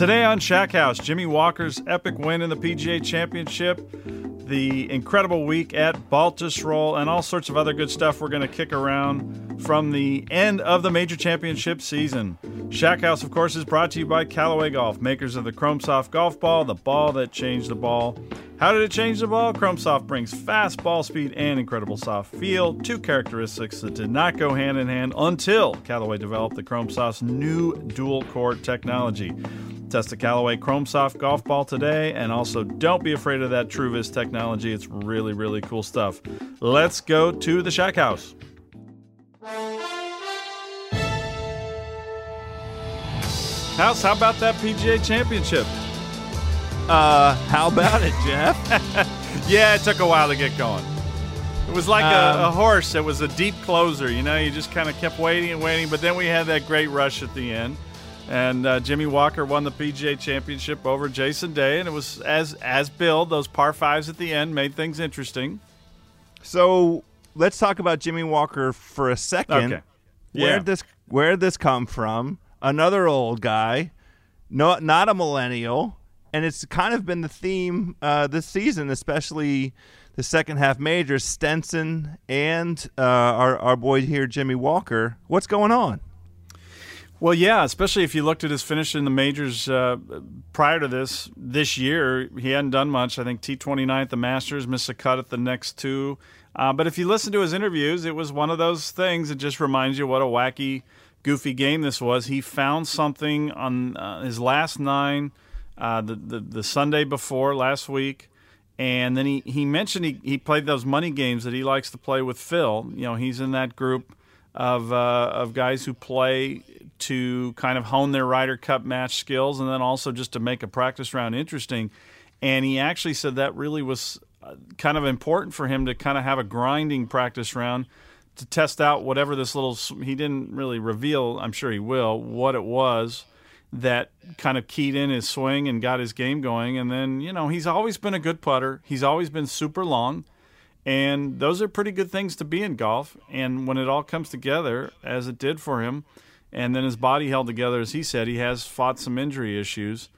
Today on Shack House, Jimmy Walker's epic win in the PGA Championship the incredible week at Baltusrol, and all sorts of other good stuff we're going to kick around from the end of the major championship season. Shack House, of course, is brought to you by Callaway Golf, makers of the Chrome Soft golf ball, the ball that changed the ball. How did it change the ball? Chrome Soft brings fast ball speed and incredible soft feel, two characteristics that did not go hand in hand until Callaway developed the Chrome Soft's new dual core technology. Test the Callaway Chrome Soft golf ball today, and also don't be afraid of that TrueVis technology. It's really, really cool stuff. Let's go to the Shack House. House, how about that PGA Championship? Uh, how about it, Geoff? yeah, it took a while to get going. It was like um, a, a, horse. It was a deep closer. You know, you just kind of kept waiting and waiting, but then we had that great rush at the end and uh, Jimmy Walker won the PGA Championship over Jason Day, and it was as as billed. Those par fives at the end made things interesting. So let's talk about Jimmy Walker for a second. Okay. Yeah. Where did this Where this come from? Another old guy, no, not a millennial, and it's kind of been the theme uh, this season, especially the second half majors. Stenson and uh, our our boy here, Jimmy Walker. What's going on? Well, yeah, especially if you looked at his finish in the majors uh, prior to this this year, he hadn't done much. I think T29 at the Masters, missed a cut at the next two. Uh, but if you listen to his interviews, it was one of those things that just reminds you what a wacky, goofy game this was. He found something on uh, his last nine, uh, the, the the Sunday before last week, and then he he mentioned he he played those money games that he likes to play with Phil. You know, he's in that group of uh, of guys who play to kind of hone their Ryder Cup match skills and then also just to make a practice round interesting. And he actually said that really was uh, kind of important for him to kind of have a grinding practice round to test out whatever this little he didn't really reveal i'm sure he will what it was that kind of keyed in his swing and got his game going. And then you know he's always been a good putter. He's always been super long. And those are pretty good things to be in golf. And when it all comes together as it did for him and then his body held together. As he said, he has fought some injury issues.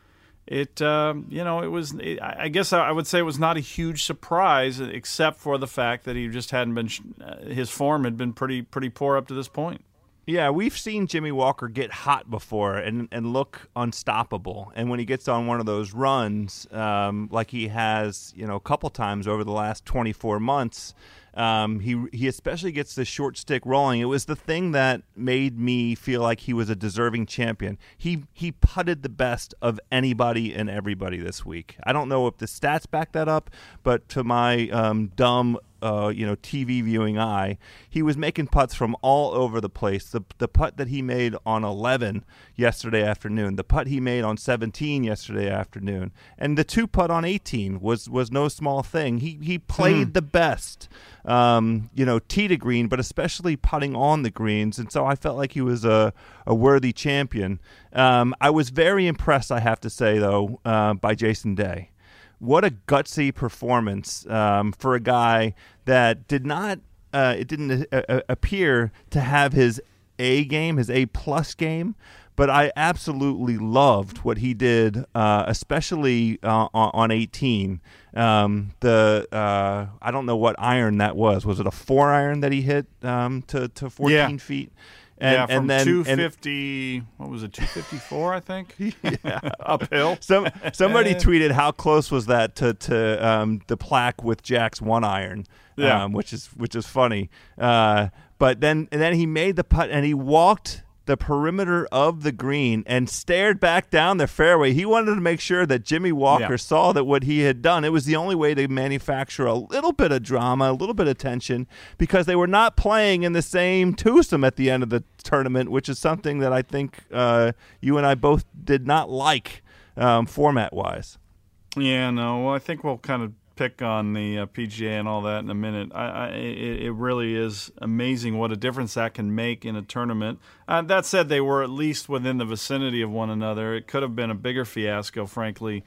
It, uh, you know, it was. It, I guess I would say it was not a huge surprise, except for the fact that he just hadn't been. Uh, his form had been pretty pretty poor up to this point. Yeah, we've seen Jimmy Walker get hot before and, and look unstoppable. And when he gets on one of those runs, um, like he has, you know, a couple times over the last 24 months, um, he he especially gets the short stick rolling. It was the thing that made me feel like he was a deserving champion. He he putted the best of anybody and everybody this week. I don't know if the stats back that up, but to my um, dumb uh, you know TV viewing eye, he was making putts from all over the place. The the putt that he made on 11 yesterday afternoon, the putt he made on 17 yesterday afternoon, and the two putt on 18 was was no small thing. He he played mm. the best, um, you know, tee to green, but especially putting on the greens, and so I felt like he was a a worthy champion. Um, I was very impressed, I have to say, though, uh, by Jason Day what a gutsy performance um, for a guy that did not uh, it didn't uh, uh, appear to have his A game, his A plus game, but I absolutely loved what he did, uh, especially uh, on 18. Um, the uh, I don't know what iron that was. Was it a four iron that he hit um, to to 14 yeah. feet? And, yeah, from and then 250. And, what was it? 254, I think. yeah, uphill. Some somebody tweeted how close was that to to um, the plaque with Jack's one iron. Yeah, um, which is which is funny. Uh, but then and then he made the putt and he walked the perimeter of the green and stared back down the fairway. He wanted to make sure that Jimmy Walker yeah. saw that what he had done. It was the only way to manufacture a little bit of drama, a little bit of tension, because they were not playing in the same twosome at the end of the tournament, which is something that I think uh, you and I both did not like um, format wise. Yeah, no. Well, I think we'll kind of pick on the uh, PGA and all that in a minute. I, I, it, really is amazing what a difference that can make in a tournament. Uh, that said, they were at least within the vicinity of one another. It could have been a bigger fiasco, frankly,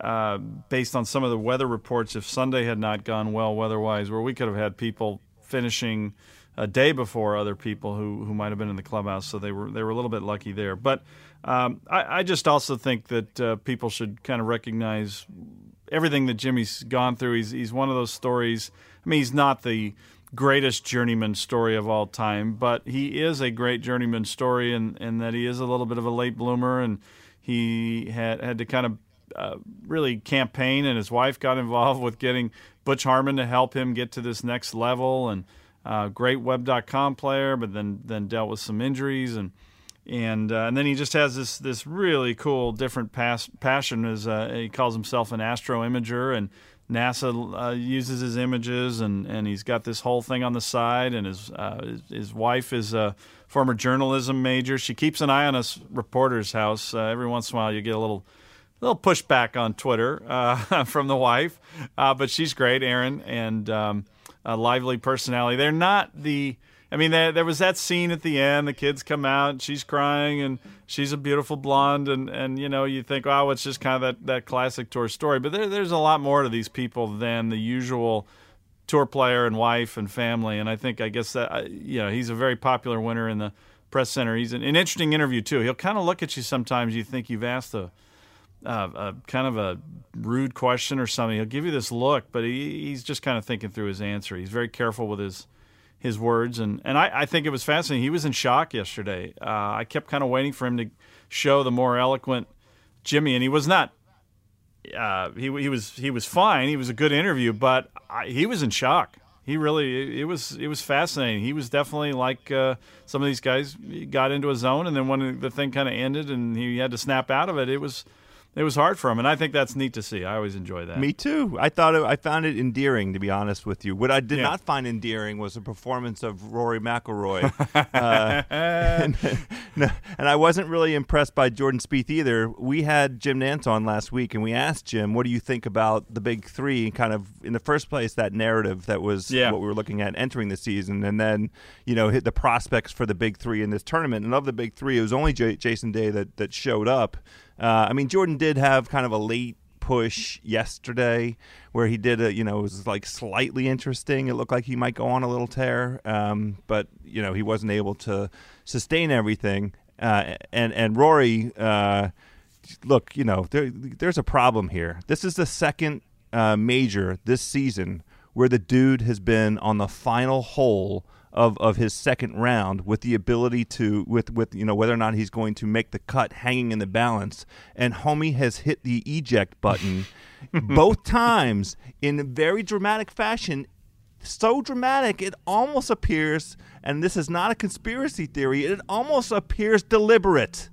uh, based on some of the weather reports. If Sunday had not gone well weather-wise, where we could have had people finishing a day before other people who, who might have been in the clubhouse, so they were they were a little bit lucky there. But um, I, I, just also think that uh, people should kind of recognize everything that Jimmy's gone through. He's he's one of those stories. I mean, he's not the greatest journeyman story of all time, but he is a great journeyman story, and and that he is a little bit of a late bloomer, and he had had to kind of uh, really campaign, and his wife got involved with getting Butch Harmon to help him get to this next level, and uh, great Web.com player, but then then dealt with some injuries and and uh, and then he just has this this really cool different pas- passion as uh, he calls himself an astro imager and NASA uh, uses his images and, and he's got this whole thing on the side and his uh, his, his, wife is a former journalism major. She keeps an eye on us reporter's house. Uh, every once in a while you get a little little pushback on Twitter uh, from the wife. But she's great Erin and um, a lively personality. They're not the I mean, there, there was that scene at the end. The kids come out, she's crying, and she's a beautiful blonde, and, and you know, you think, oh, it's just kind of that, that classic tour story. But there, there's a lot more to these people than the usual tour player and wife and family. And I think, I guess that, you know, he's a very popular winner in the press center. He's an, an interesting interview too. He'll kind of look at you sometimes. You think you've asked a, uh, a kind of a rude question or something. He'll give you this look, but he, he's just kind of thinking through his answer. He's very careful with his his words, and and I, I think it was fascinating. He was in shock yesterday. Uh, I kept kind of waiting for him to show the more eloquent Jimmy, and he was not. Uh, he he was he was fine. He was a good interview, but I, he was in shock. He really it, was it was fascinating. He was definitely like uh, some of these guys got into a zone, and then when the thing kind of ended and he had to snap out of it, it was it was hard for him, and I think that's neat to see. I always enjoy that. Me too. I thought it, I found it endearing, to be honest with you. What I did yeah. not find endearing was the performance of Rory McIlroy, uh, and, and, I wasn't really impressed by Jordan Spieth either. We had Jim Nantz on last week, and we asked Jim, "What do you think about the Big Three? Kind of in the first place, that narrative that was yeah. what we were looking at entering the season, and then you know hit the prospects for the Big Three in this tournament. And of the Big Three, it was only J- Jason Day that that showed up." Uh, I mean, Jordan did have kind of a late push yesterday where he did a you know it was like slightly interesting. It looked like he might go on a little tear um, but you know he wasn't able to sustain everything. Uh, and and rory uh, look you know there, there's a problem here. This is the second uh, major this season where the dude has been on the final hole of, of his second round with the ability to with with you know whether or not he's going to make the cut hanging in the balance and homie has hit the eject button both times in a very dramatic fashion so dramatic it almost appears and this is not a conspiracy theory it almost appears deliberate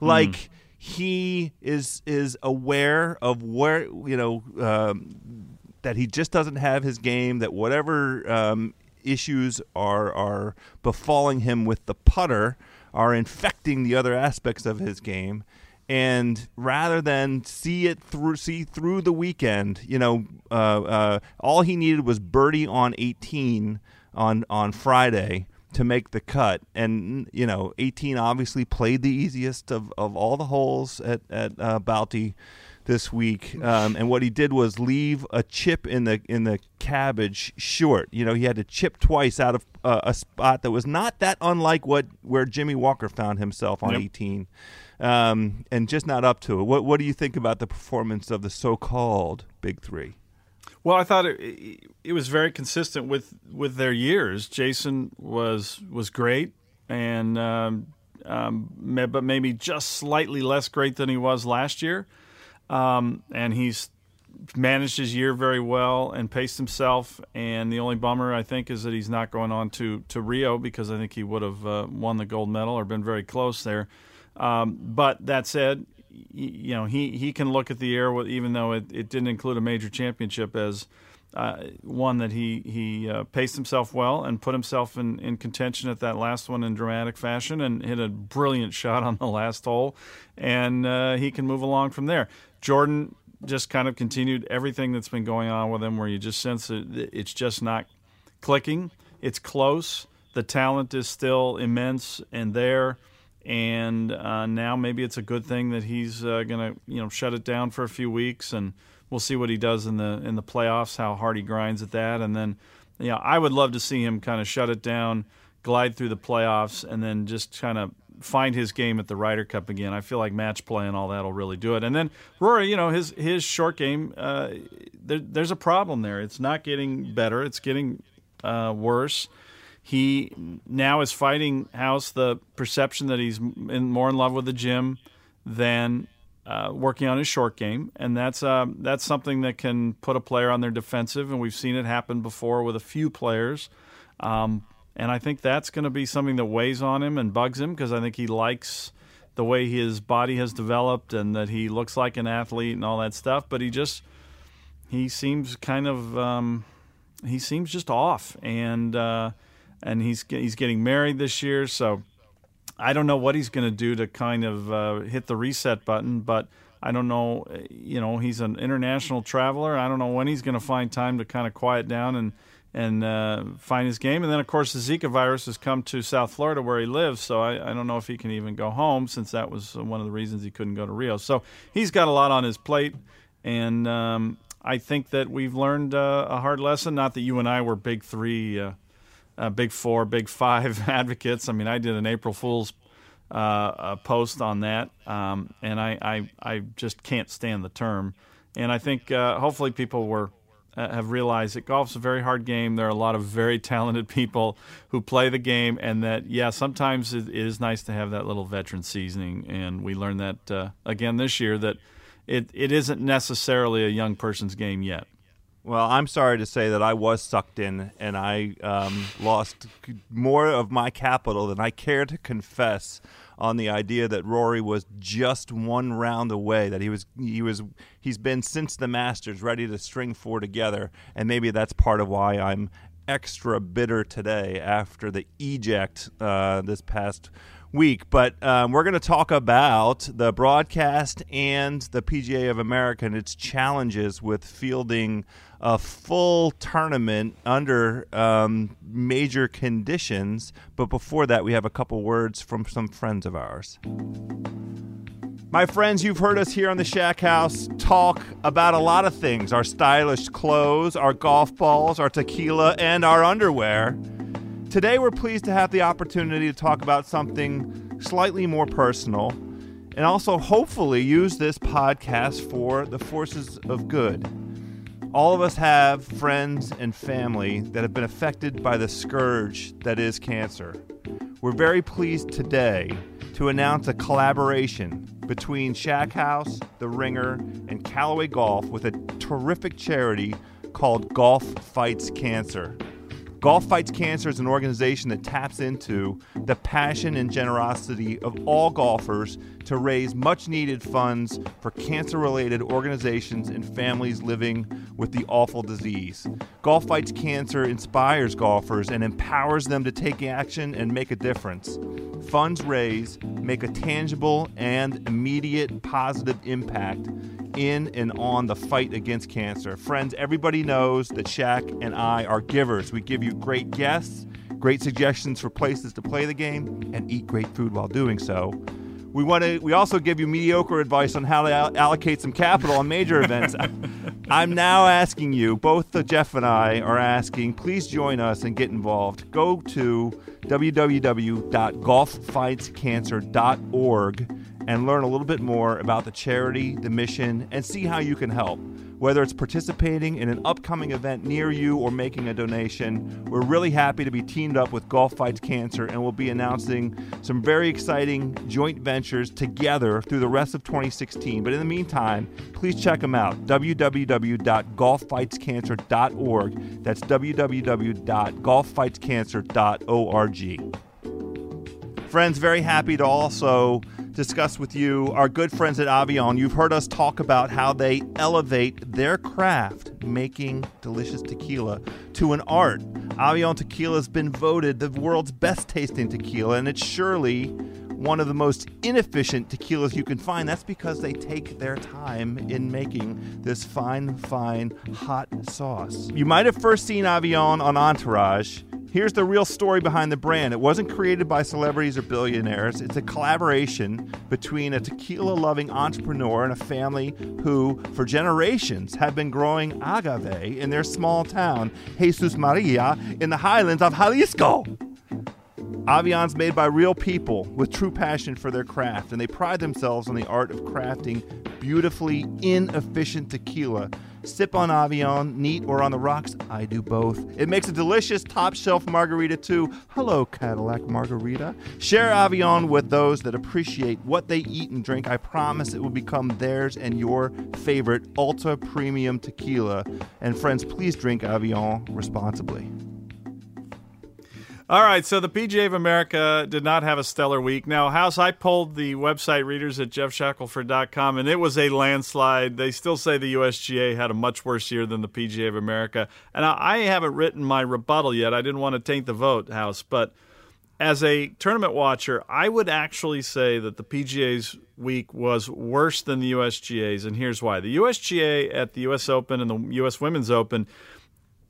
like mm. he is is aware of where you know um, that he just doesn't have his game. That whatever um, issues are are befalling him with the putter are infecting the other aspects of his game. And rather than see it through, see through the weekend, you know, uh, uh, all he needed was birdie on 18 on on Friday to make the cut. And you know, 18 obviously played the easiest of, of all the holes at at uh, Balti this week. Um, and what he did was leave a chip in the in the cabbage short. You know, he had to chip twice out of uh, a spot that was not that unlike what where Jimmy Walker found himself on Yep. 18. Um, and just not up to it. What what do you think about the performance of the so-called Big Three? Well, I thought it, it, was very consistent with, with their years. Jason was was great, and um, um, but maybe just slightly less great than he was last year. Um, and he's managed his year very well and paced himself. And the only bummer I think is that he's not going on to to Rio because I think he would have uh, won the gold medal or been very close there. Um, but that said, you know he he can look at the year with, even though it, it didn't include a major championship as uh, one that he he uh, paced himself well and put himself in, in contention at that last one in dramatic fashion and hit a brilliant shot on the last hole, and uh, he can move along from there. Jordan just kind of continued everything that's been going on with him, where you just sense that it's just not clicking. It's close. The talent is still immense and there. And uh, now maybe it's a good thing that he's uh, going to you know shut it down for a few weeks, and we'll see what he does in the in the playoffs, how hard he grinds at that, and then you know I would love to see him kind of shut it down, glide through the playoffs, and then just kind of find his game at the Ryder Cup again. I feel like match play and all that will really do it. And then Rory, you know his his short game, uh, there, there's a problem there. It's not getting better. It's getting uh, worse. He now is fighting House the perception that he's in, more in love with the gym than uh, working on his short game, and that's uh, that's something that can put a player on their defensive, and we've seen it happen before with a few players. Um, and I think that's going to be something that weighs on him and bugs him because I think he likes the way his body has developed and that he looks like an athlete and all that stuff. But he just he seems kind of um, he seems just off, and uh, and he's he's getting married this year, so I don't know what he's going to do to kind of uh, hit the reset button, but. I don't know, you know, he's an international traveler. I don't know when he's going to find time to kind of quiet down and and uh, find his game. And then, of course, the Zika virus has come to South Florida where he lives, so I, I don't know if he can even go home since that was one of the reasons he couldn't go to Rio. So he's got a lot on his plate, and um, I think that we've learned uh, a hard lesson. Not that you and I were big three, uh, uh, big four, big five advocates. I mean, I did an April Fool's uh, a post on that, um, and I, I I just can't stand the term. And I think uh, hopefully people were uh, have realized that golf's a very hard game. There are a lot of very talented people who play the game, and that yeah, sometimes it, it is nice to have that little veteran seasoning. And we learned that uh, again this year that it it isn't necessarily a young person's game yet. Well, I'm sorry to say that I was sucked in and I um, lost more of my capital than I care to confess on the idea that Rory was just one round away. That he was he was he's been since the Masters ready to string four together, and maybe that's part of why I'm extra bitter today after the eject uh, this past week. But um, we're going to talk about the broadcast and the PGA of America and its challenges with fielding a full tournament under um, major conditions. But before that, we have a couple words from some friends of ours. My friends, you've heard us here on the Shack House talk about a lot of things our stylish clothes, our golf balls, our tequila, and our underwear. Today, we're pleased to have the opportunity to talk about something slightly more personal and also hopefully use this podcast for the forces of good. All of us have friends and family that have been affected by the scourge that is cancer. We're very pleased today to announce a collaboration between Shack House, The Ringer, and Callaway Golf with a terrific charity called Golf Fights Cancer. Golf Fights Cancer is an organization that taps into the passion and generosity of all golfers to raise much needed funds for cancer related organizations and families living with the awful disease. Golf Fights Cancer inspires golfers and empowers them to take action and make a difference. Funds raised make a tangible and immediate positive impact in and on the fight against cancer. Friends, everybody knows that Shack and I are givers. We give you great guests, great suggestions for places to play the game, and eat great food while doing so. We want to. We also give you mediocre advice on how to al- allocate some capital on major events. I'm now asking you, both the Geoff and I are asking, please join us and get involved. Go to www.golffightscancer.org and learn a little bit more about the charity, the mission, and see how you can help. Whether it's participating in an upcoming event near you or making a donation, we're really happy to be teamed up with Golf Fights Cancer and we'll be announcing some very exciting joint ventures together through the rest of 2016. But in the meantime, please check them out www.golffightscancer.org. That's www.golffightscancer.org. Friends, very happy to also discuss with you our good friends at Avion. You've heard us talk about how they elevate their craft, making delicious tequila, to an art. Avion Tequila has been voted the world's best tasting tequila, and it's surely one of the most inefficient tequilas you can find. That's because they take their time in making this fine, fine, hot sauce. You might have first seen Avion on Entourage. Here's the real story behind the brand. It wasn't created by celebrities or billionaires. It's a collaboration between a tequila loving entrepreneur and a family who, for generations, have been growing agave in their small town, Jesus Maria, in the highlands of Jalisco. Avion's made by real people with true passion for their craft, and they pride themselves on the art of crafting beautifully inefficient tequila. Sip on Avion, neat or on the rocks. I do both. It makes a delicious top shelf margarita too. Hello, Cadillac Margarita. Share Avion with those that appreciate what they eat and drink. I promise it will become theirs and your favorite ultra premium tequila. And friends, please drink Avion responsibly. All right, so the PGA of America did not have a stellar week. Now, House, I polled the website readers at geoffshackelford.com, and it was a landslide. They still say the USGA had a much worse year than the PGA of America. And I haven't written my rebuttal yet. I didn't want to taint the vote, House. But as a tournament watcher, I would actually say that the PGA's week was worse than the USGA's, and here's why. The USGA at the US Open and the US Women's Open,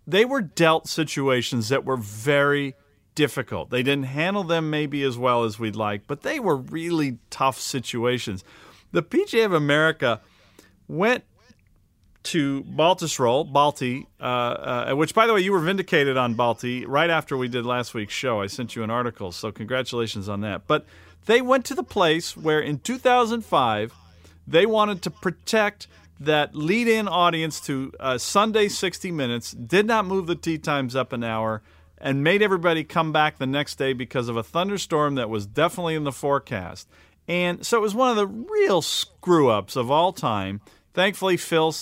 they were dealt situations that were very difficult. They didn't handle them maybe as well as we'd like, but they were really tough situations. The PGA of America went to Baltusrol, Balti, uh, uh, which, by the way, you were vindicated on Balti right after we did last week's show. I sent you an article, so congratulations on that. But they went to the place where in 2005 they wanted to protect that lead in audience to uh, Sunday 60 Minutes, did not move the tee times up an hour and made everybody come back the next day because of a thunderstorm that was definitely in the forecast. And so it was one of the real screw ups of all time. Thankfully, Phil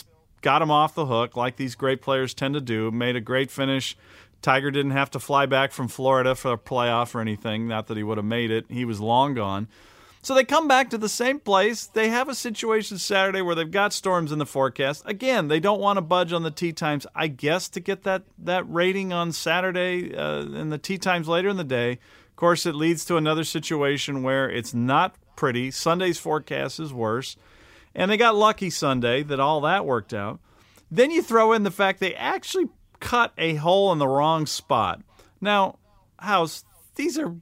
got him off the hook, like these great players tend to do, made a great finish. Tiger didn't have to fly back from Florida for a playoff or anything. Not that he would have made it, he was long gone. So they come back to the same place. They have a situation Saturday where they've got storms in the forecast. Again, they don't want to budge on the tee times, I guess, to get that, that rating on Saturday uh, and the tee times later in the day. Of course, it leads to another situation where it's not pretty. Sunday's forecast is worse. And they got lucky Sunday that all that worked out. Then you throw in the fact they actually cut a hole in the wrong spot. Now, House, these are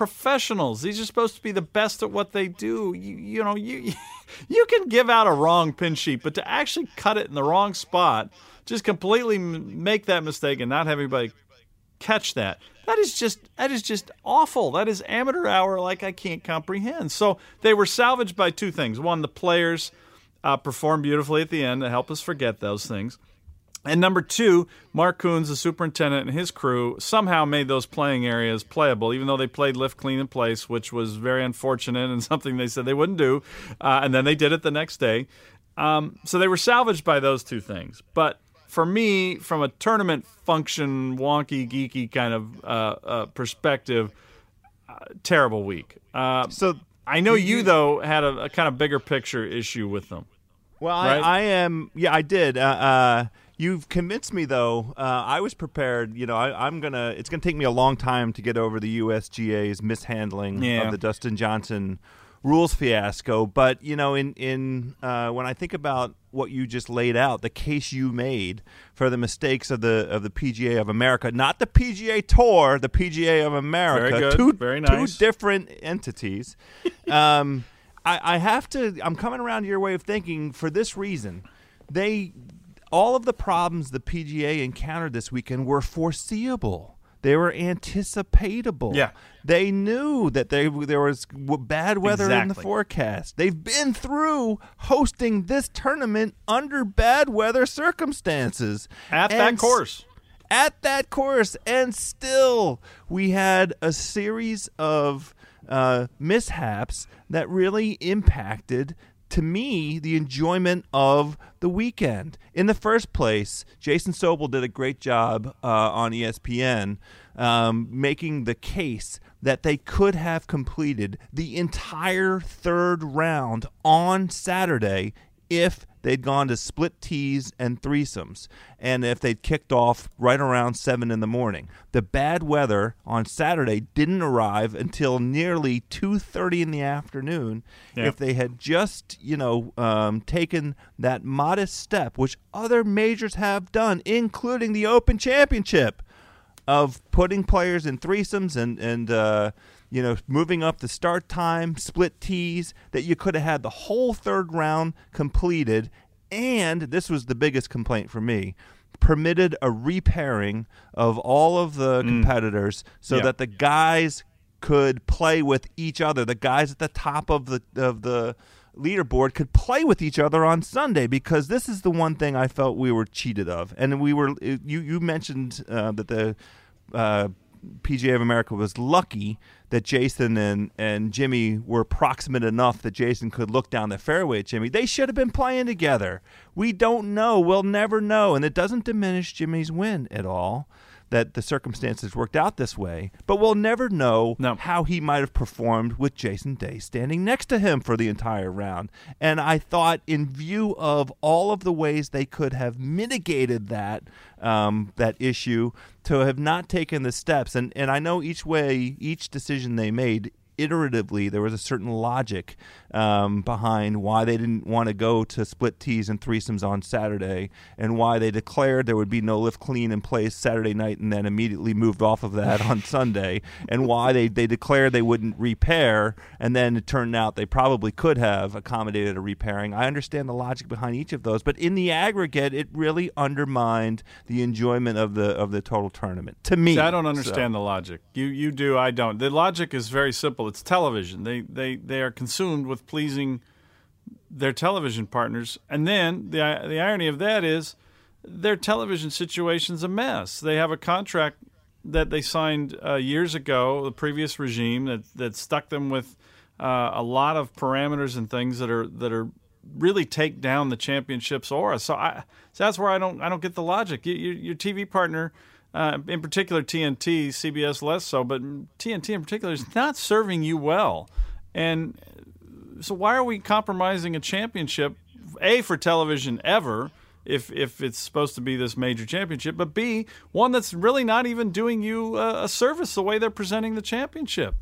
professionals. These are supposed to be the best at what they do. You, you know, you you can give out a wrong pin sheet, but to actually cut it in the wrong spot, just completely make that mistake and not have anybody catch that. That is just that is just awful. That is amateur hour like I can't comprehend. So they were salvaged by two things. One, the players uh, performed beautifully at the end to help us forget those things. And number two, Mark Kuhns, the superintendent, and his crew somehow made those playing areas playable, even though they played lift, clean, and place, which was very unfortunate and something they said they wouldn't do. Uh, and then they did it the next day. Um, so they were salvaged by those two things. But for me, from a tournament function, wonky, geeky kind of uh, uh, perspective, uh, terrible week. Uh, So I know you, though had a, a kind of bigger picture issue with them. Well, Right? I, I am. Yeah, I did. You've convinced me, though. Uh, I was prepared. You know, I, I'm gonna. It's gonna take me a long time to get over the USGA's mishandling Yeah. of the Dustin Johnson rules fiasco. But you know, in in uh, when I think about what you just laid out, the case you made for the mistakes of the of the PGA of America, not the PGA Tour, the PGA of America, Very good. two Very nice. two different entities. um, I, I have to. I'm coming around to your way of thinking for this reason. They, all of the problems the PGA encountered this weekend were foreseeable. They were anticipatable. Yeah. They knew that they there was bad weather in the forecast. They've been through hosting this tournament under bad weather circumstances At And that course. at that course, and still we had a series of uh, mishaps that really impacted. To me, the enjoyment of the weekend. In the first place, Jason Sobel did a great job uh, on ESPN um, making the case that they could have completed the entire third round on Saturday if they'd gone to split tees and threesomes and if they'd kicked off right around 7 in the morning the bad weather on saturday didn't arrive until nearly 2.30 in the afternoon Yeah. if they had just you know um, taken that modest step which other majors have done including the open championship of putting players in threesomes and and uh, you know moving up the start time, split tees. That you could have had the whole third round completed, and this was the biggest complaint for me. Permitted a repairing of all of the competitors so Yeah. that the guys could play with each other. The guys at the top of the of the leaderboard could play with each other on Sunday because this is the one thing I felt we were cheated of. And we were you you mentioned uh, that the uh, PGA of America was lucky that Jason and, and Jimmy were proximate enough that Jason could look down the fairway at Jimmy. They should have been playing together. We don't know. We'll never know. And it doesn't diminish Jimmy's win at all that the circumstances worked out this way. But we'll never know No. how he might have performed with Jason Day standing next to him for the entire round. And I thought, in view of all of the ways they could have mitigated that um, that issue, to have not taken the steps, and and I know each way, each decision they made. Iteratively, there was a certain logic um, behind why they didn't want to go to split tees and threesomes on Saturday, and why they declared there would be no lift clean in place Saturday night, and then immediately moved off of that on Sunday, and why they, they declared they wouldn't repair, and then it turned out they probably could have accommodated a repairing. I understand the logic behind each of those, but in the aggregate, it really undermined the enjoyment of the of the total tournament. To me, See, I don't So- understand the logic. You you do, I don't. The logic is very simple. It's television. They they they are consumed with pleasing their television partners, and then the the irony of that is their television situation's a mess. They have a contract that they signed uh, years ago, the previous regime that that stuck them with uh, a lot of parameters and things that are that are really take down the championship's aura. So I so that's where I don't I don't get the logic. You, you, your TV partner, uh, in particular TNT, CBS less so, but TNT in particular is not serving you well. And so why are we compromising a championship? A for television ever. If, if it's supposed to be this major championship, but B, one that's really not even doing you a, a service the way they're presenting the championship.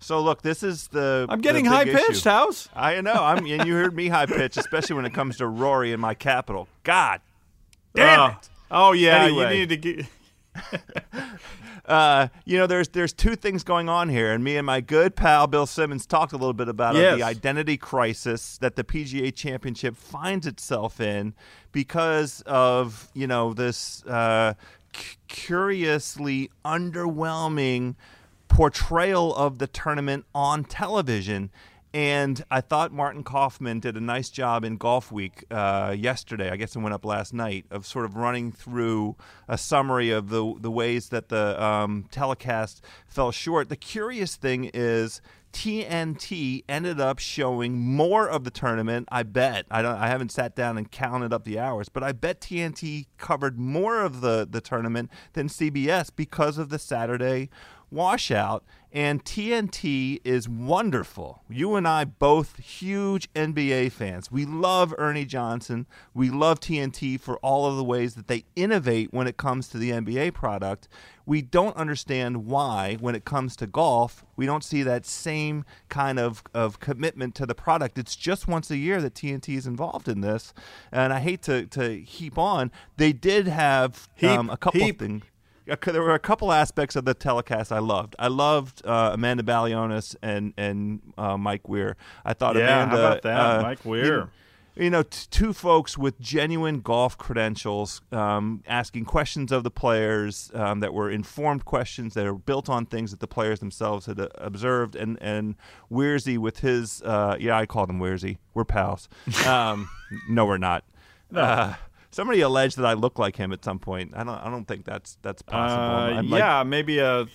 So look, this is the. I'm getting high pitched. House. I know. I'm, and you heard me high pitch, especially when it comes to Rory and my capital. God damn oh. it! Oh yeah, Anyway. you need to get. Uh, you know, there's there's two things going on here, and me and my good pal Bill Simmons talked a little bit about it, the identity crisis that the PGA Championship finds itself in because of you know this uh, c- curiously underwhelming portrayal of the tournament on television. And I thought Martin Kaufmann did a nice job in Golf Week uh, yesterday. I guess it went up last night of sort of running through a summary of the the ways that the um, telecast fell short. The curious thing is TNT ended up showing more of the tournament. I bet. I don't. I haven't sat down and counted up the hours, but I bet TNT covered more of the the tournament than CBS because of the Saturday washout. And TNT is wonderful. You and I both huge NBA fans. We love Ernie Johnson. We love TNT for all of the ways that they innovate when it comes to the NBA product. We don't understand why, when it comes to golf, we don't see that same kind of, of commitment to the product. It's just once a year that TNT is involved in this. And I hate to, to heap on. They did have um, a couple heap. things there were a couple aspects of the telecast I loved. I loved uh, Amanda Balionis and and uh, Mike Weir. I thought Yeah, Amanda, how about that, uh, Mike Weir? You know, t- two folks with genuine golf credentials, um, asking questions of the players um, that were informed questions that are built on things that the players themselves had uh, observed, and and Weirzy with his, uh, yeah, I called him Weirzy. We're pals. Um, no, we're not. Uh, somebody alleged that I look like him at some point. I don't. I don't think that's that's possible. Uh, I'm like- yeah, maybe a,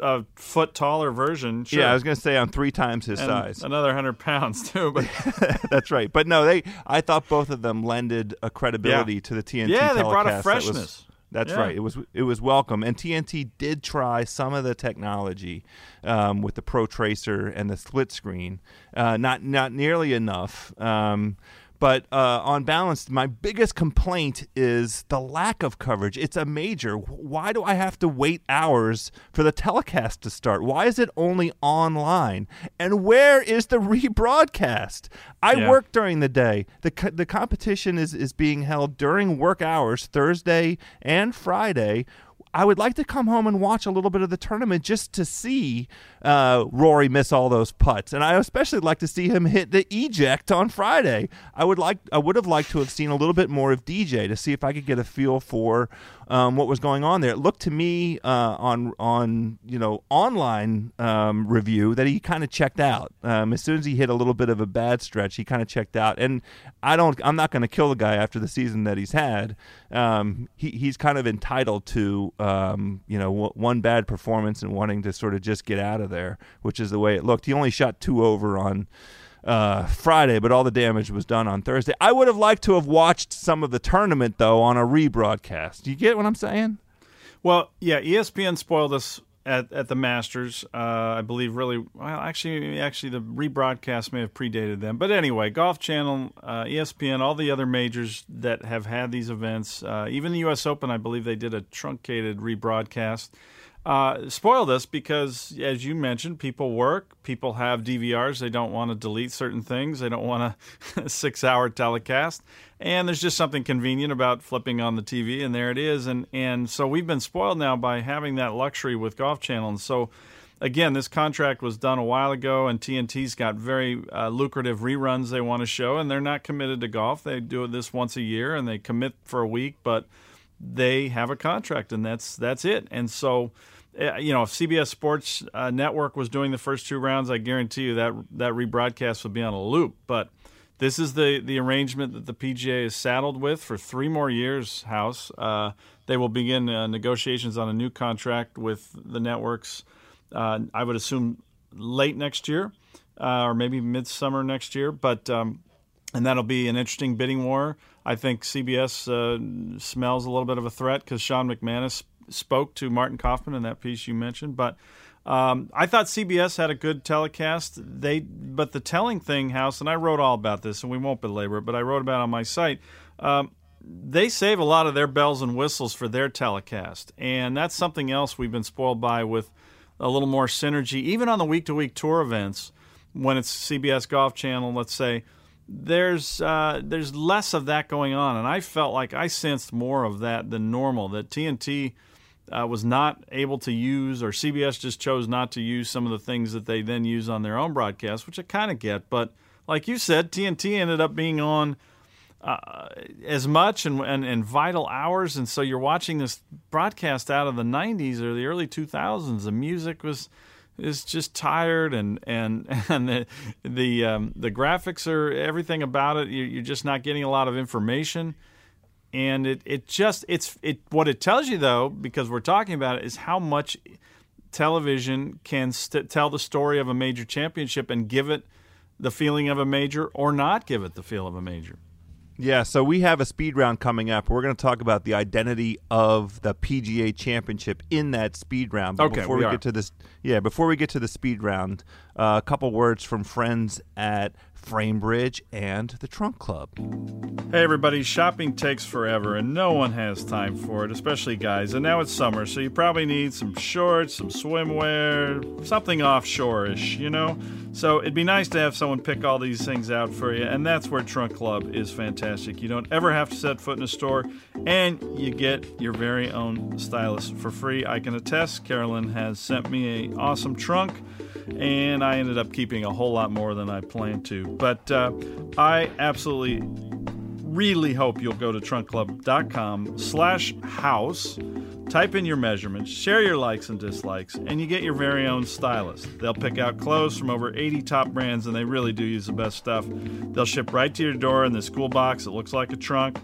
a foot taller version. Sure. yeah. I was gonna say I'm three times his And size. Another hundred pounds too, but that's right. But no, they. I thought both of them lended a credibility Yeah. to the TNT. Yeah, they brought a telecast that was- freshness. that's Yeah. right. It was it was welcome, and TNT did try some of the technology um, with the Pro Tracer and the split screen. Uh, not not nearly enough. Um, but uh, on balance, my biggest complaint is the lack of coverage. It's a major. Why do I have to wait hours for the telecast to start? Why is it only online? And where is the rebroadcast? I Yeah. work during the day. the co- The competition is is being held during work hours, Thursday and Friday. I would like to come home and watch a little bit of the tournament just to see uh, Rory miss all those putts, and I especially like to see him hit the eject on Friday. I would like, I would have liked to have seen a little bit more of DJ to see if I could get a feel for um, what was going on there. It looked to me uh, on on you know online um, review that he kind of checked out um, as soon as he hit a little bit of a bad stretch. He kind of checked out, and I don't, I'm not going to kill the guy after the season that he's had. Um, he, he's kind of entitled to um, you know w- one bad performance and wanting to sort of just get out of there, which is the way it looked. He only shot two over on uh, Friday, but all the damage was done on Thursday. I would have liked to have watched some of the tournament though on a rebroadcast. Do you get what I'm saying? Well, yeah, ESPN spoiled us at, at the Masters. Uh, I believe really well. Actually, actually, the rebroadcast may have predated them. But anyway, Golf Channel, uh, ESPN, all the other majors that have had these events, uh, even the U.S. Open, I believe they did a truncated rebroadcast. Uh, spoiled us because, as you mentioned, people work, people have DVRs. They don't want to delete certain things. They don't want a six-hour telecast, and there's just something convenient about flipping on the TV, and there it is. And and so we've been spoiled now by having that luxury with Golf Channel. And so, again, this contract was done a while ago, and TNT's got very uh, lucrative reruns they want to show, and they're not committed to golf. They do this once a year, and they commit for a week, but they have a contract, and that's that's it. And so, you know, if CBS Sports uh, Network was doing the first two rounds, I guarantee you that that rebroadcast would be on a loop. But this is the the arrangement that the PGA is saddled with for three more years. House, uh, they will begin uh, negotiations on a new contract with the networks. Uh, I would assume late next year, uh, or maybe midsummer next year. But um, and that'll be an interesting bidding war. I think CBS uh, smells a little bit of a threat because Sean McManus spoke to Martin Kaufmann in that piece you mentioned. But um, I thought CBS had a good telecast. They, but the telling thing, House, and I wrote all about this, and we won't belabor it, but I wrote about it on my site. Um, they save a lot of their bells and whistles for their telecast, and that's something else we've been spoiled by with a little more synergy, even on the week-to-week tour events. When it's CBS Golf Channel, let's say, there's uh, there's less of that going on, and I felt like I sensed more of that than normal. That TNT uh, was not able to use, or CBS just chose not to use some of the things that they then use on their own broadcast, which I kind of get. But like you said, TNT ended up being on uh, as much and, and and vital hours, and so you're watching this broadcast out of the '90s or the early 2000s. The music was is just tired and and and the the um, the graphics are everything about it. You- You're just not getting a lot of information, and it it just it's it what it tells you though because we're talking about it is how much television can st- tell the story of a major championship and give it the feeling of a major or not give it the feel of a major. Yeah, so we have a speed round coming up. We're going to talk about the identity of the PGA Championship in that speed round. But Okay, before we we, get to this, yeah, before we get to the speed round, uh, a couple words from friends at Framebridge and the Trunk Club. Hey everybody, shopping takes forever and no one has time for it, especially guys. And now it's summer, so you probably need some shorts, some swimwear, something offshore-ish, you know? So it'd be nice to have someone pick all these things out for you, and that's where Trunk Club is fantastic. You don't ever have to set foot in a store, and you get your very own stylist for free. I can attest, Carolyn has sent me a awesome trunk and I ended up keeping a whole lot more than I planned to. But uh, I absolutely really hope you'll go to trunkclub.com slash house type in your measurements share your likes and dislikes and you get your very own stylist. They'll pick out clothes from over 80 top brands and they really do use the best stuff. They'll ship right to your door in this cool box. That looks like a trunk.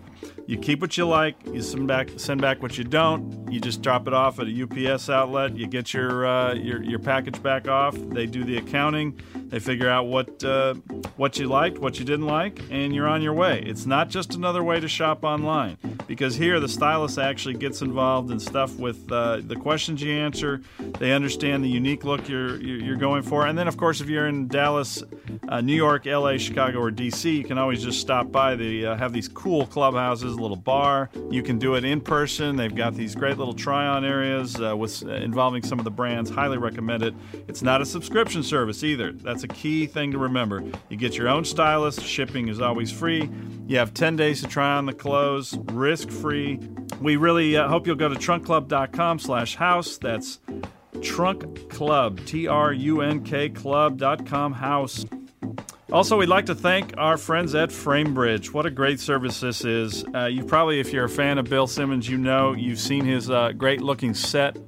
You keep what you like. You send back send back what you don't. You just drop it off at a ups outlet. You get your uh, your, your package back off. They do the accounting. They figure out what uh, what you liked what you didn't like and you're on your way. It's not just another way to shop online because here the stylist actually gets involved in stuff with uh, the questions you answer. They understand the unique look you're you're going for. And then of course if you're in dallas uh, new york la chicago or dc you can always just stop by. They uh, have these cool clubhouses a little bar. You can do it in person. They've got these great little try-on areas uh, with uh, involving some of the brands. Highly recommend it. It's not a subscription service either. That's a key thing to remember. You get your own stylist. Shipping is always free. You have 10 days to try on the clothes. Risk free we really uh, hope you'll go to trunkclub.com slash house that's trunk club t-r-u-n-k club.com house also, we'd like to thank our friends at Framebridge. What a great service this is. Uh, you probably, if you're a fan of Bill Simmons, you know you've seen his uh, great looking set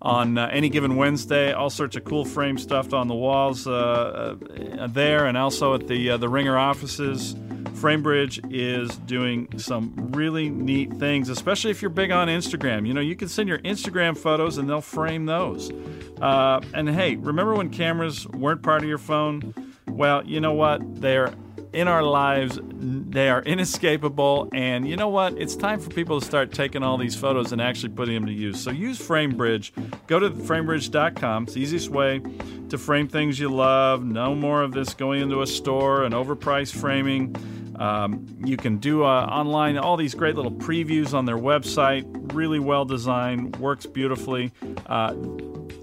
on uh, any given Wednesday. All sorts of cool frame stuff on the walls uh, uh, there, and also at the uh, the Ringer offices. Framebridge is doing some really neat things, especially if you're big on Instagram. You know, you can send your Instagram photos and they'll frame those. Uh, and hey, remember when cameras weren't part of your phone? Well, you know what? They're in our lives. They are inescapable. And you know what? It's time for people to start taking all these photos and actually putting them to use. So use FrameBridge. Go to framebridge.com. It's the easiest way to frame things you love. No more of this going into a store and overpriced framing. Um, you can do uh, online all these great little previews on their website. Really well designed, works beautifully. Uh,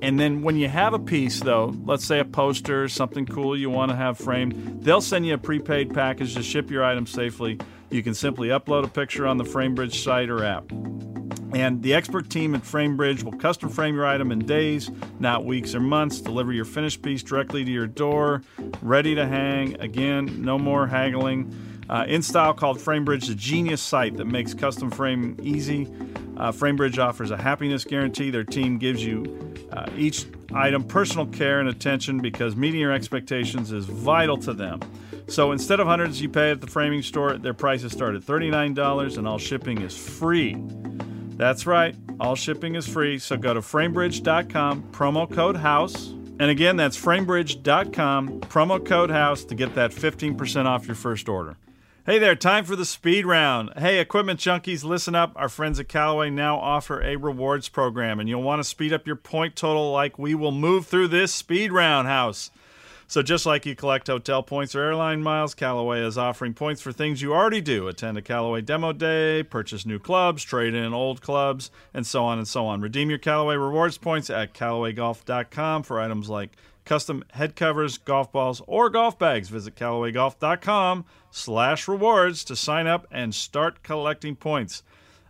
and then when you have a piece, though, let's say a poster, something cool you want to have framed, they'll send you a prepaid package to ship your item safely. You can simply upload a picture on the FrameBridge site or app. And the expert team at FrameBridge will custom frame your item in days, not weeks or months, deliver your finished piece directly to your door, ready to hang. Again, no more haggling. Uh, in style called FrameBridge, the genius site that makes custom frame easy. Uh, FrameBridge offers a happiness guarantee. Their team gives you uh, each item personal care and attention because meeting your expectations is vital to them. So instead of hundreds you pay at the framing store, their prices start at $39 and all shipping is free. That's right, all shipping is free. So go to framebridge.com, promo code HOUSE. And again, that's framebridge.com, promo code HOUSE to get that 15% off your first order. Hey there, time for the speed round. Hey, equipment junkies, listen up. Our friends at Callaway now offer a rewards program, and you'll want to speed up your point total like we will move through this speed round house. So, just like you collect hotel points or airline miles, Callaway is offering points for things you already do. Attend a Callaway demo day, purchase new clubs, trade in old clubs, and so on and so on. Redeem your Callaway rewards points at CallawayGolf.com for items like custom head covers, golf balls, or golf bags. Visit CallawayGolf.com slash rewards to sign up and start collecting points.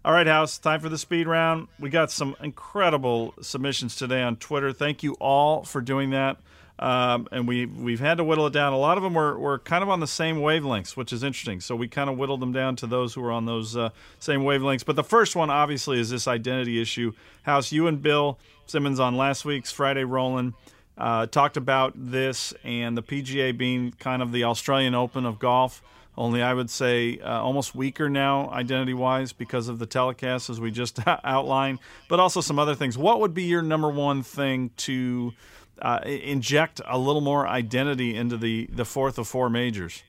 All right, House, time for the speed round. We got some incredible submissions today on Twitter. Thank you all for doing that. Um, and we we've had to whittle it down. A lot of them were, were kind of on the same wavelengths, which is interesting. So we kind of whittled them down to those who were on those uh, same wavelengths. But the first one, obviously, is this identity issue. House, you and Bill Simmons on last week's Friday Rolling uh, talked about this and the PGA being kind of the Australian Open of golf. Only I would say uh, almost weaker now, identity wise, because of the telecast, as we just outlined, but also some other things. What would be your number one thing to uh, inject a little more identity into the, the fourth of four majors?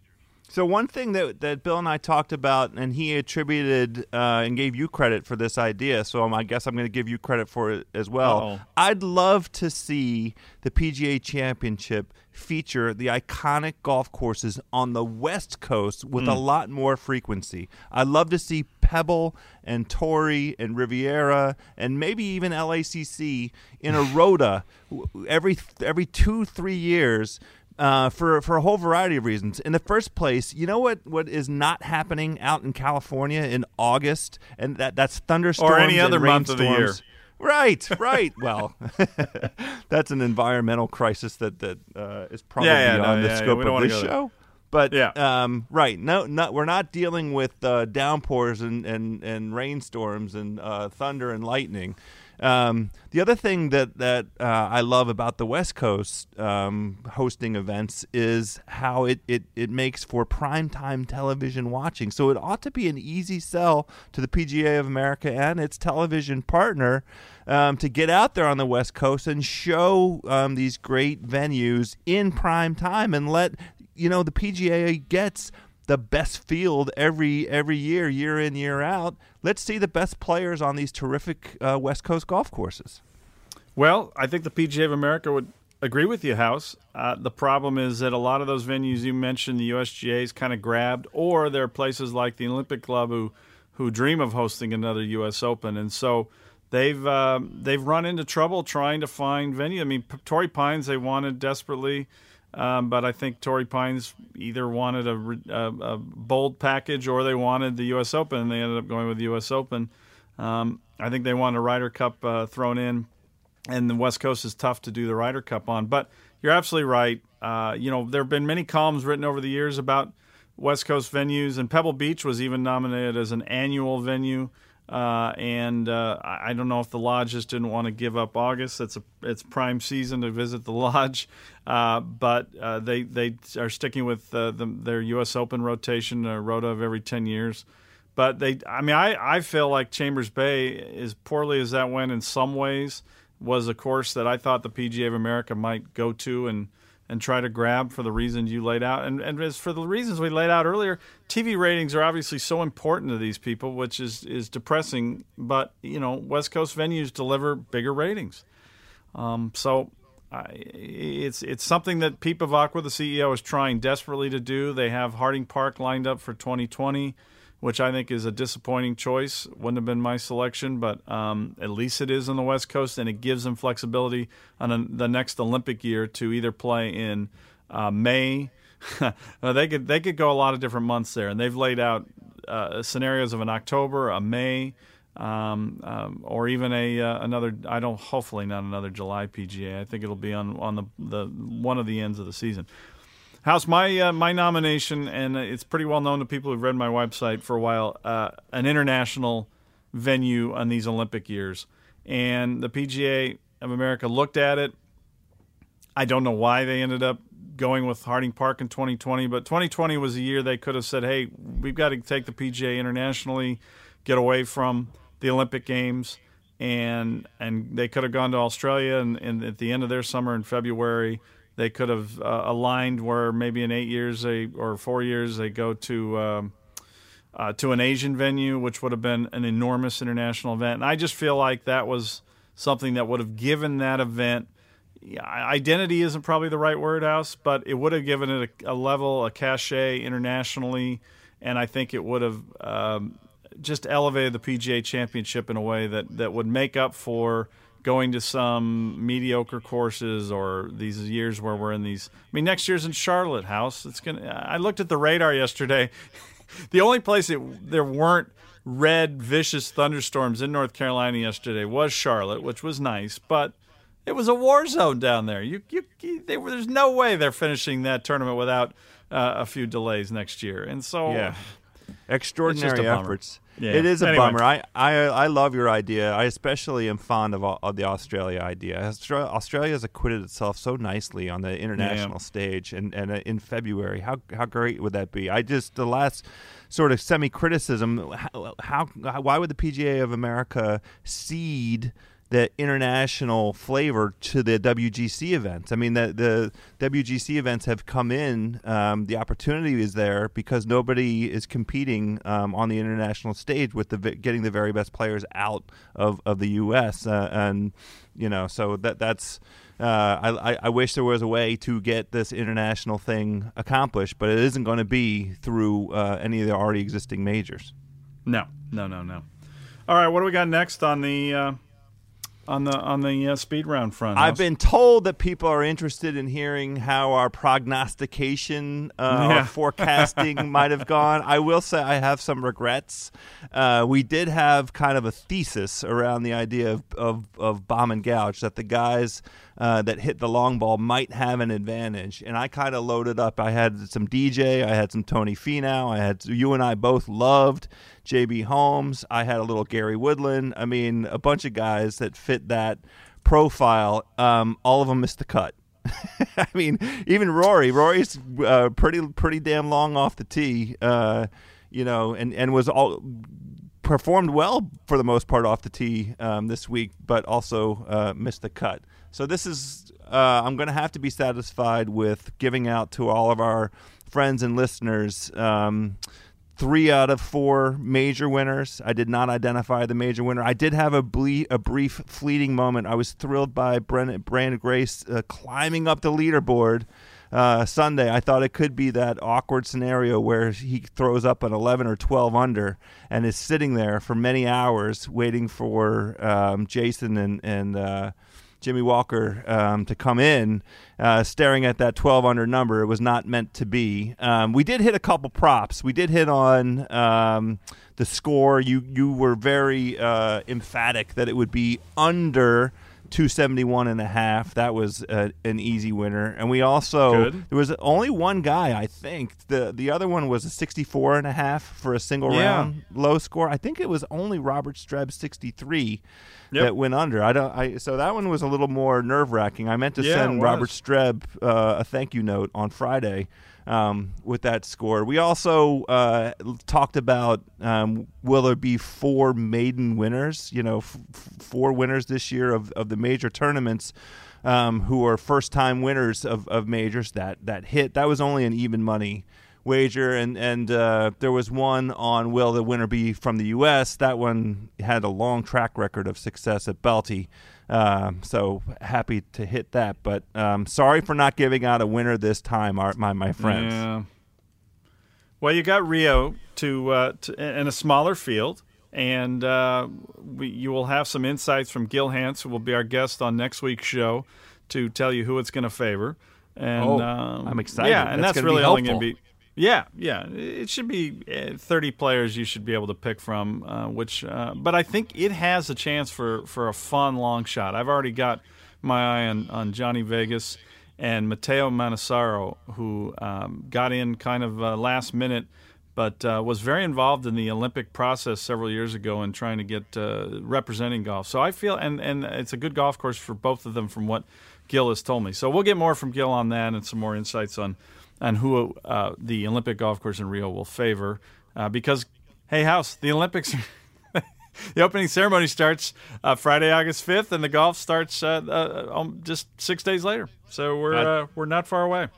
So one thing that that Bill and I talked about, and he attributed uh, and gave you credit for this idea. So I guess I'm going to give you credit for it as well. Uh-oh. I'd love to see the PGA Championship feature the iconic golf courses on the West Coast with a lot more frequency. I'd love to see Pebble and Torrey and Riviera and maybe even LACC in a rota every every two three years uh, for for a whole variety of reasons. In the first place, you know what what is not happening out in California in August, and that that's thunderstorms Or any other month of the year. Right, right. well, that's an environmental crisis that that uh, is probably Yeah, yeah, no, beyond the yeah, scope of this go there. show. But Yeah. um, right, no, no, we're not dealing with uh, downpours and, and, and rainstorms and uh, thunder and lightning. Um, the other thing that that uh, I love about the West Coast um, hosting events is how it, it, it makes for primetime television watching. So it ought to be an easy sell to the PGA of America and its television partner um, to get out there on the West Coast and show um, these great venues in prime time and let you know the PGA gets the best field every every year, year in year out. Let's see the best players on these terrific uh, West Coast golf courses. Well, I think the PGA of America would agree with you, House. Uh, the problem is that a lot of those venues you mentioned, the USGA is kind of grabbed, or there are places like the Olympic Club who who dream of hosting another U.S. Open, and so they've uh, they've run into trouble trying to find venue. I mean, Torrey Pines they wanted desperately. Um, but I think Torrey Pines either wanted a, a, a bold package or they wanted the U.S. Open, and they ended up going with the U.S. Open. Um, I think they wanted a Ryder Cup uh, thrown in, and the West Coast is tough to do the Ryder Cup on. But you're absolutely right. Uh, you know, there have been many columns written over the years about West Coast venues, and Pebble Beach was even nominated as an annual venue. Uh, and uh, I don't know if the lodge just didn't want to give up August. It's a it's prime season to visit the lodge, uh, but uh, they they are sticking with uh, the, their U.S. Open rotation, a rota of every ten years. But they, I mean, I, I feel like Chambers Bay, as poorly as that went in some ways, was a course that I thought the PGA of America might go to and and try to grab for the reasons you laid out. And, and as for the reasons we laid out earlier, TV ratings are obviously so important to these people, which is, is depressing. But, you know, West Coast venues deliver bigger ratings. Um, so I, it's it's something that Pete Bevacqua, the CEO, is trying desperately to do. They have Harding Park lined up for 2020, which I think is a disappointing choice. Wouldn't have been my selection, but um, at least it is on the West Coast, and it gives them flexibility on a, the next Olympic year to either play in uh, May. they could they could go a lot of different months there, and they've laid out uh, scenarios of an October, a May, um, um, or even a uh, another. I don't. Hopefully not another July PGA. I think it'll be on on the the one of the ends of the season. House, my uh, my nomination, and it's pretty well known to people who've read my website for a while. Uh, an international venue on these Olympic years, and the PGA of America looked at it. I don't know why they ended up going with Harding Park in 2020, but 2020 was a year they could have said, "Hey, we've got to take the PGA internationally, get away from the Olympic Games." And and they could have gone to Australia, and, and at the end of their summer in February, they could have uh, aligned where maybe in eight years they or four years they go to um, uh, to an Asian venue, which would have been an enormous international event. And I just feel like that was something that would have given that event identity isn't probably the right word, House, but it would have given it a, a level, a cachet internationally, and I think it would have um, just elevated the PGA Championship in a way that, that would make up for going to some mediocre courses or these years where we're in these. I mean, next year's in Charlotte, House. It's gonna. I looked at the radar yesterday. the only place it, there weren't red, vicious thunderstorms in North Carolina yesterday was Charlotte, which was nice, but it was a war zone down there. You, you, you they, there's no way they're finishing that tournament without uh, a few delays next year. And so, Yeah. Extraordinary efforts. Yeah. It is a Anyway. bummer. I, I I love your idea. I especially am fond of, of the Australia idea. Australia has acquitted itself so nicely on the international stage, and and uh, in February, how how great would that be? I just the last sort of semi criticism. How, how why would the PGA of America cede? The international flavor to the WGC events. I mean, the the WGC events have come in. Um, the opportunity is there because nobody is competing um, on the international stage with the getting the very best players out of, of the U.S. Uh, and you know, so that that's. Uh, I, I- wish there was a way to get this international thing accomplished, but it isn't going to be through uh, any of the already existing majors. No, no, no, no. All right, what do we got next on the uh, on the on the uh, speed round front? I've been told that people are interested in hearing how our prognostication, uh, Yeah. our forecasting might have gone. I will say I have some regrets. Uh, we did have kind of a thesis around the idea of, of, of bomb and gouge, that the guys uh, that hit the long ball might have an advantage. And I kind of loaded up. I had some DJ, I had some Tony Finau, I had you and I both loved JB Holmes. I had a little Gary Woodland. I mean, a bunch of guys that fit that profile. Um, all of them missed the cut. I mean, even Rory. Rory's uh, pretty pretty damn long off the tee, uh, you know, and and was all performed well for the most part off the tee um, this week, but also uh, missed the cut. So this is uh, I'm going to have to be satisfied with giving out to all of our friends and listeners. Um, three out of four major winners. I did not identify the major winner. I did have a, ble- a brief fleeting moment. I was thrilled by Branden Grace uh, climbing up the leaderboard uh, Sunday. I thought it could be that awkward scenario where he throws up an 11 or 12 under and is sitting there for many hours waiting for um, Jason and and. Uh, Jimmy Walker um, to come in, uh, staring at that 12 under number. It was not meant to be. Um, we did hit a couple props. We did hit on um, the score. You you were very uh, emphatic that it would be under 271 and a half. That was uh, an easy winner. And we also Good. there was only one guy, I think. The the other one was a 64 and a half for a single Yeah. round low score. I think it was only Robert Streb 63 Yep. that went under. I don't. I so that one was a little more nerve wracking. I meant to Yeah, send Robert. Streb uh, a thank you note on Friday um, with that score. We also uh, talked about um, will there be four maiden winners? You know, f- four winners this year of, of the major tournaments. Um, who are first time winners of, of majors that that hit that was only an even money wager and and uh, there was one on will the winner be from the U.S. That one had a long track record of success at Belty, um, so happy to hit that. But um, sorry for not giving out a winner this time, our, my my friends. Yeah. Well, you got Rio to, uh, to in a smaller field, and uh, we, you will have some insights from Gil Hanse, who will be our guest on next week's show, to tell you who it's going to favor. And Oh, um, I'm excited. Yeah, and That's that's, really only going to be. Yeah, yeah. It should be uh, 30 players you should be able to pick from, uh, which, uh, but I think it has a chance for, for a fun long shot. I've already got my eye on, on Johnny Vegas and Matteo Manassero, who um, got in kind of uh, last minute, but uh, was very involved in the Olympic process several years ago in trying to get uh, representing golf. So I feel, and, and it's a good golf course for both of them from what Gil has told me. So we'll get more from Gil on that and some more insights on on who uh, the Olympic golf course in Rio will favor. Uh, because, hey, House, the Olympics, the opening ceremony starts uh, Friday, August 5th, and the golf starts uh, uh, um, just six days later. So we're, uh, we're not far away.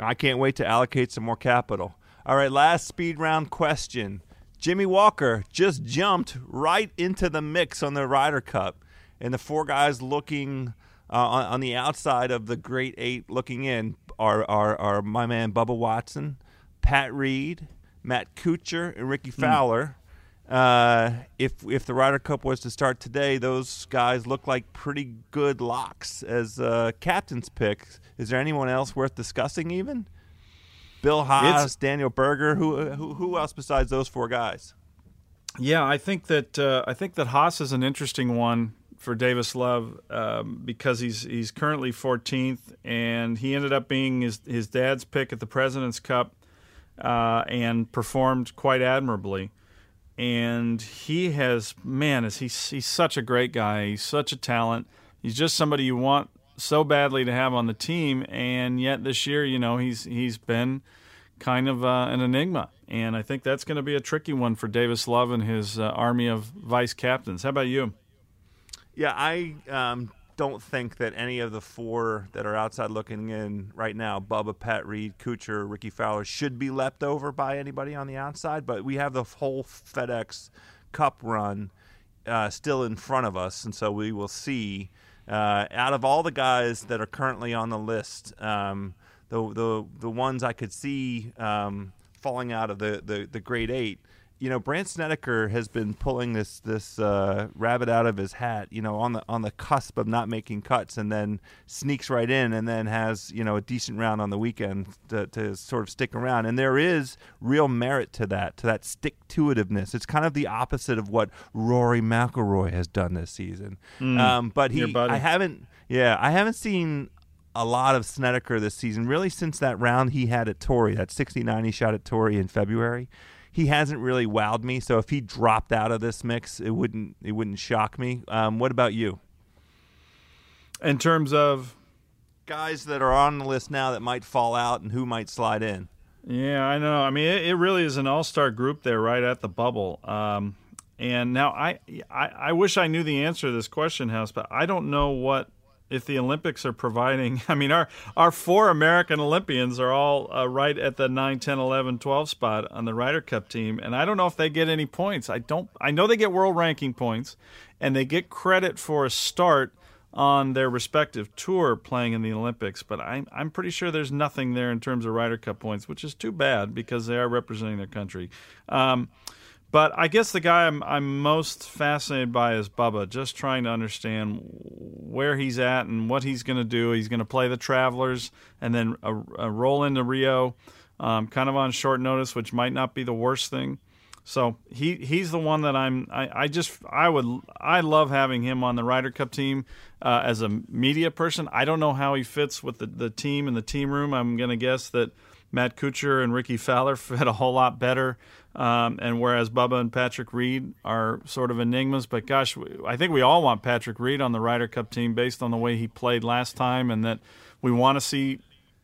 I can't wait to allocate some more capital. All right, last speed round question. Jimmy Walker just jumped right into the mix on the Ryder Cup, and the four guys looking uh, on, on the outside of the Great Eight looking in are, are, are my man Bubba Watson, Pat Reed, Matt Kuchar, and Rickie Fowler. Uh, if if the Ryder Cup was to start today, those guys look like pretty good locks as uh, captain's picks. Is there anyone else worth discussing? Even Bill Haas, It's- Daniel Berger. Who who who else besides those four guys? Yeah, I think that uh, I think that Haas is an interesting one for Davis Love um, because he's he's currently 14th, and he ended up being his his dad's pick at the President's Cup. uh, and performed quite admirably. And he has, man, is he, he's such a great guy. He's such a talent. He's just somebody you want so badly to have on the team. And yet this year, you know, he's he's been kind of uh, an enigma. And I think that's going to be a tricky one for Davis Love and his uh, army of vice captains. How about you? Yeah, I um, don't think that any of the four that are outside looking in right now, Bubba, Pat Reed, Kuchar, Rickie Fowler, should be left over by anybody on the outside. But we have the whole FedEx Cup run uh, still in front of us, and so we will see. Uh, out of all the guys that are currently on the list, um, the the the ones I could see um, falling out of the, the, the Great Eight you know, Brandt Snedeker has been pulling this this uh, rabbit out of his hat, you know, on the on the cusp of not making cuts, and then sneaks right in, and then has you know a decent round on the weekend to, to sort of stick around. And there is real merit to that, to that stick to itiveness. It's kind of the opposite of what Rory McIlroy has done this season. Mm, um, but he, I haven't, yeah, I haven't seen a lot of Snedeker this season, really since that round he had at Torrey, that 69 he shot at Torrey in February he hasn't really wowed me. So if he dropped out of this mix, it wouldn't it wouldn't shock me. Um, what about you? In terms of guys that are on the list now that might fall out and who might slide in. Yeah, I know. I mean, it, it really is an all-star group there, right at the bubble. Um, and now I, I, I wish I knew the answer to this question, House, but I don't know what if the Olympics are providing, I mean, our, our four American Olympians are all uh, right at the 9, 10, 11, 12 spot on the Ryder Cup team. And I don't know if they get any points. I don't, I know they get world ranking points and they get credit for a start on their respective tour playing in the Olympics, but I'm, I'm pretty sure there's nothing there in terms of Ryder Cup points, which is too bad because they are representing their country. Um, but I guess the guy I'm, I'm most fascinated by is Bubba, just trying to understand where he's at and what he's going to do. He's going to play the Travelers and then a, a roll into Rio, um, kind of on short notice, which might not be the worst thing. So he he's the one that I'm. I, I just I would I love having him on the Ryder Cup team uh, as a media person. I don't know how he fits with the, the team and the team room. I'm going to guess that Matt Kuchar and Rickie Fowler fit a whole lot better um, and whereas Bubba and Patrick Reed are sort of enigmas, but gosh, I think we all want Patrick Reed on the Ryder Cup team based on the way he played last time, and that we want to see,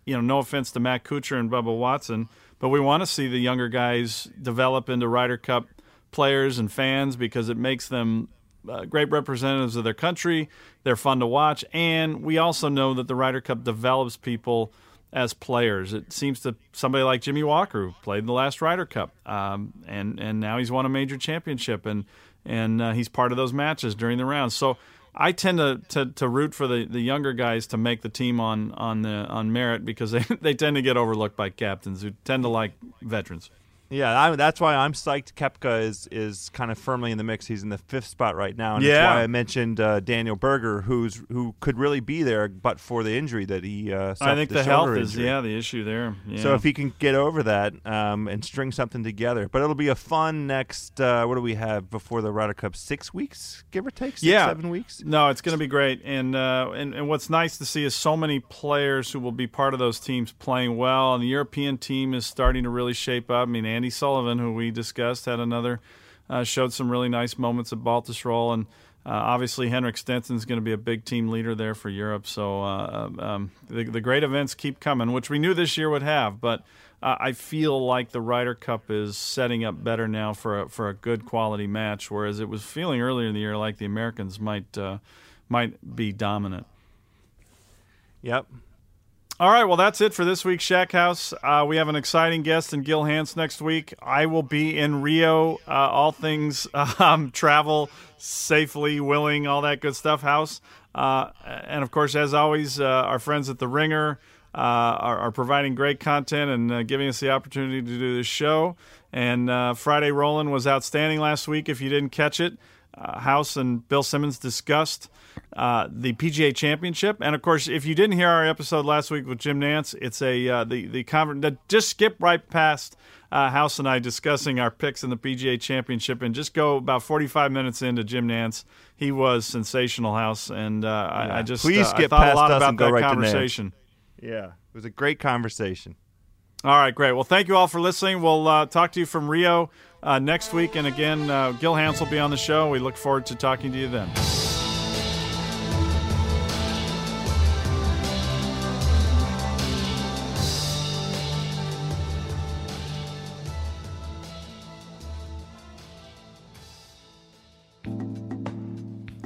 you know, no offense to Matt Kuchar and Bubba Watson, but we want to see the younger guys develop into Ryder Cup players and fans because it makes them uh, great representatives of their country. They're fun to watch, and we also know that the Ryder Cup develops people as players. It seems to somebody like Jimmy Walker, who played in the last Ryder Cup, um, and and now he's won a major championship, and and uh, he's part of those matches during the rounds. So I tend to, to, to root for the, the younger guys to make the team on on the on merit because they they tend to get overlooked by captains who tend to like veterans. Yeah, I, that's why I'm psyched. Koepka is is kind of firmly in the mix. He's in the fifth spot right now, and yeah. that's why I mentioned uh, Daniel Berger, who's who could really be there, but for the injury that he. Uh, I think the, the health injury. is yeah the issue there. Yeah. So if he can get over that um, and string something together, but it'll be a fun next. Uh, what do we have before the Ryder Cup? Six weeks, give or take. Six, yeah, seven weeks. No, it's going to be great, and, uh, and and what's nice to see is so many players who will be part of those teams playing well, and the European team is starting to really shape up. I mean, Andy Sullivan, who we discussed, had another uh, showed some really nice moments at Baltusrol, and uh, obviously Henrik Stenson is going to be a big team leader there for Europe. So uh, um, the, the, great events keep coming, which we knew this year would have, but. I feel like the Ryder Cup is setting up better now for a, for a good quality match, whereas it was feeling earlier in the year like the Americans might uh, might be dominant. Yep, all right, well, that's it for this week's Shack House. Uh, we have an exciting guest in Gil Hanse next week. I will be in Rio, uh, all things um, travel, safely, willing, all that good stuff, house. Uh, and of course, as always, uh, our friends at The Ringer uh, are, are, providing great content and uh, giving us the opportunity to do this show. And Friday Roland was outstanding last week. If you didn't catch it, House and Bill Simmons discussed uh, the PGA Championship, and of course, if you didn't hear our episode last week with Jim Nantz, it's a uh, the the conference just skip right past uh, House and I discussing our picks in the PGA Championship, and just go about forty five minutes into Jim Nantz. He was sensational, House, and uh, yeah. I, I, just please uh, skip past a lot us about and go that right conversation. Yeah, it was a great conversation. All right, great. Well, thank you all for listening. We'll uh, talk to you from Rio uh, next week. And again, uh, Gil Hanse will be on the show. We look forward to talking to you then.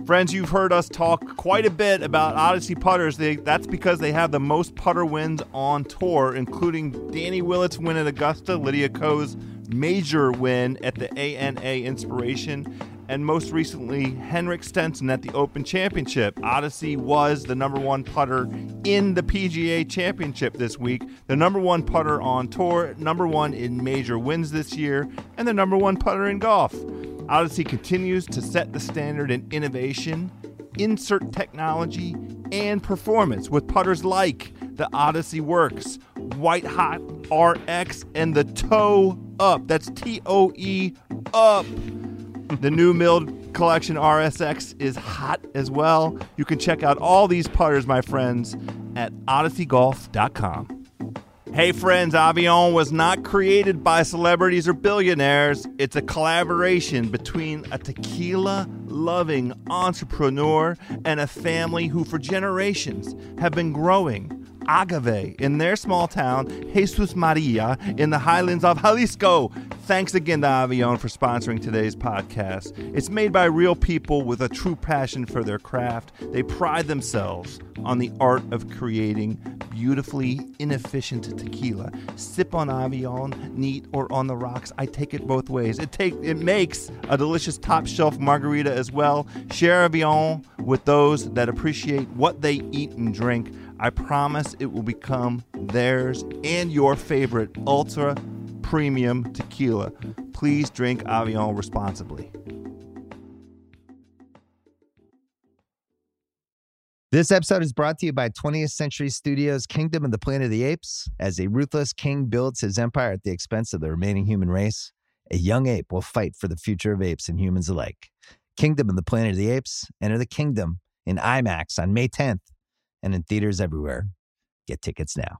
Friends, you've heard us talk quite a bit about Odyssey putters. They, that's because they have the most putter wins on tour, including Danny Willett's win at Augusta, Lydia Ko's major win at the ANA Inspiration, and most recently, Henrik Stenson at the Open Championship. Odyssey was the number one putter in the PGA Championship this week, the number one putter on tour, number one in major wins this year, and the number one putter in golf. Odyssey continues to set the standard in innovation, insert technology, and performance with putters like the Odyssey Works, White Hot RX, and the Toe Up. That's T O E Up. The new milled collection RSX is hot as well. You can check out all these putters, my friends, at odysseygolf.com. Hey friends, Avion was not created by celebrities or billionaires. It's a collaboration between a tequila loving entrepreneur and a family who, for generations, have been growing agave in their small town, Jesus Maria, in the highlands of Jalisco. Thanks again to Avion for sponsoring today's podcast. It's made by real people with a true passion for their craft. They pride themselves on the art of creating beautifully inefficient tequila. Sip on Avion, neat or on the rocks. I take it both ways. It take it makes a delicious top shelf margarita as well. Share Avion with those that appreciate what they eat and drink. I promise it will become theirs and your favorite ultra premium tequila. Please drink Avion responsibly. This episode is brought to you by 20th Century Studios' Kingdom of the Planet of the Apes. As a ruthless king builds his empire at the expense of the remaining human race, a young ape will fight for the future of apes and humans alike. Kingdom of the Planet of the Apes, enter the kingdom in IMAX on May 10th and in theaters everywhere. Get tickets now.